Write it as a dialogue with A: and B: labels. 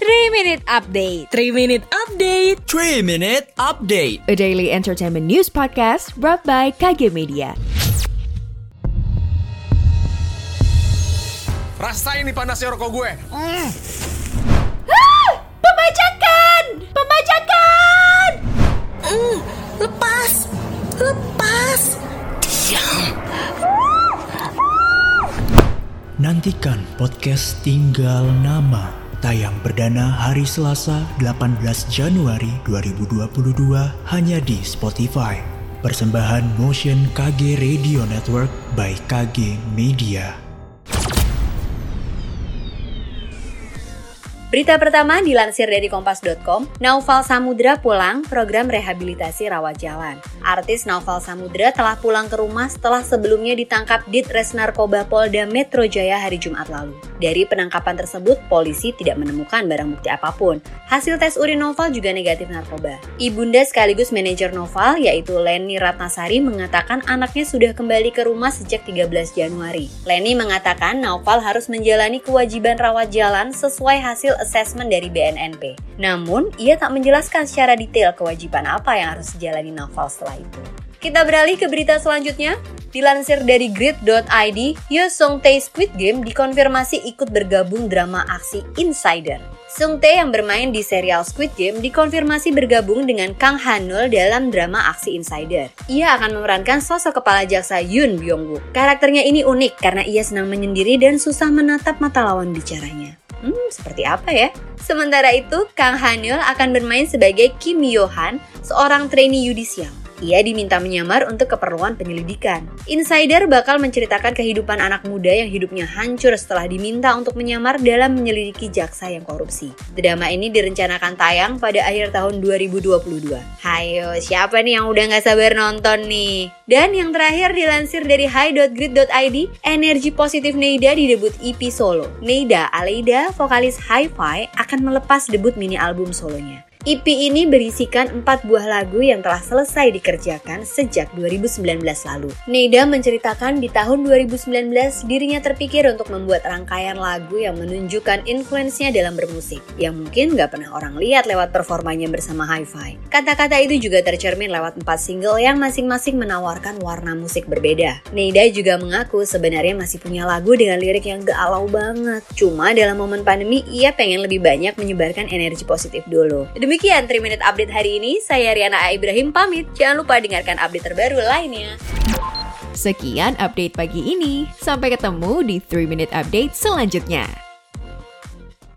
A: 3 Minute Update.
B: 3 Minute Update.
C: 3 Minute Update.
A: A daily entertainment news podcast brought by KG Media.
D: Rasain nih panasnya rokok gue.
A: Pembajakan! Pembajakan!
B: Lepas. Lepas.
C: Nantikan podcast Tinggal Nama tayang perdana hari Selasa 18 Januari 2022 hanya di Spotify. Persembahan Motion KG Radio Network by KG Media.
E: Berita pertama dilansir dari kompas.com, Naufal Samudra pulang program rehabilitasi rawat jalan. Artis Naufal Samudra telah pulang ke rumah setelah sebelumnya ditangkap Ditres Narkoba Polda Metro Jaya hari Jumat lalu. Dari penangkapan tersebut, polisi tidak menemukan barang bukti apa pun. Hasil tes urin Noval juga negatif narkoba. Ibunda sekaligus manajer Noval, yaitu Leni Ratnasari, mengatakan anaknya sudah kembali ke rumah sejak 13 Januari. Leni mengatakan Naufal harus menjalani kewajiban rawat jalan sesuai hasil asesmen dari BNNP. Namun, ia tak menjelaskan secara detail kewajiban apa yang harus dijalani Naufal setelah itu. Kita beralih ke berita selanjutnya. Dilansir dari grid.id, Yo Sung Tae Squid Game dikonfirmasi ikut bergabung drama aksi Insider. Sung Tae yang bermain di serial Squid Game dikonfirmasi bergabung dengan Kang Hanul dalam drama aksi Insider. Ia akan memerankan sosok kepala jaksa Yoon Byung-wook. Karakternya ini unik karena ia senang menyendiri dan susah menatap mata lawan bicaranya. Hmm, seperti apa ya? Sementara itu, Kang Hanul akan bermain sebagai Kim Yo-han, seorang trainee yudisial. Ia diminta menyamar untuk keperluan penyelidikan. Insider bakal menceritakan kehidupan anak muda yang hidupnya hancur setelah diminta untuk menyamar dalam menyelidiki jaksa yang korupsi. Drama ini direncanakan tayang pada akhir tahun 2022. Hayo, siapa nih yang udah nggak sabar nonton nih? Dan yang terakhir dilansir dari high.grid.id, energi positif Neida di debut EP solo. Neida Aleida, vokalis Hi-Fi, akan melepas debut mini album solonya. EP ini berisikan 4 buah lagu yang telah selesai dikerjakan sejak 2019 lalu. Neida menceritakan di tahun 2019 dirinya terpikir untuk membuat rangkaian lagu yang menunjukkan influence-nya dalam bermusik, yang mungkin nggak pernah orang lihat lewat performanya bersama Hi-Fi. Kata-kata itu juga tercermin lewat 4 single yang masing-masing menawarkan warna musik berbeda. Neida juga mengaku sebenarnya masih punya lagu dengan lirik yang galau banget. Cuma dalam momen pandemi, ia pengen lebih banyak menyebarkan energi positif dulu. Demikian 3 Minute Update hari ini, saya Riana A. Ibrahim pamit. Jangan lupa dengarkan update terbaru lainnya.
A: Sekian update pagi ini. Sampai ketemu di 3 Minute Update selanjutnya.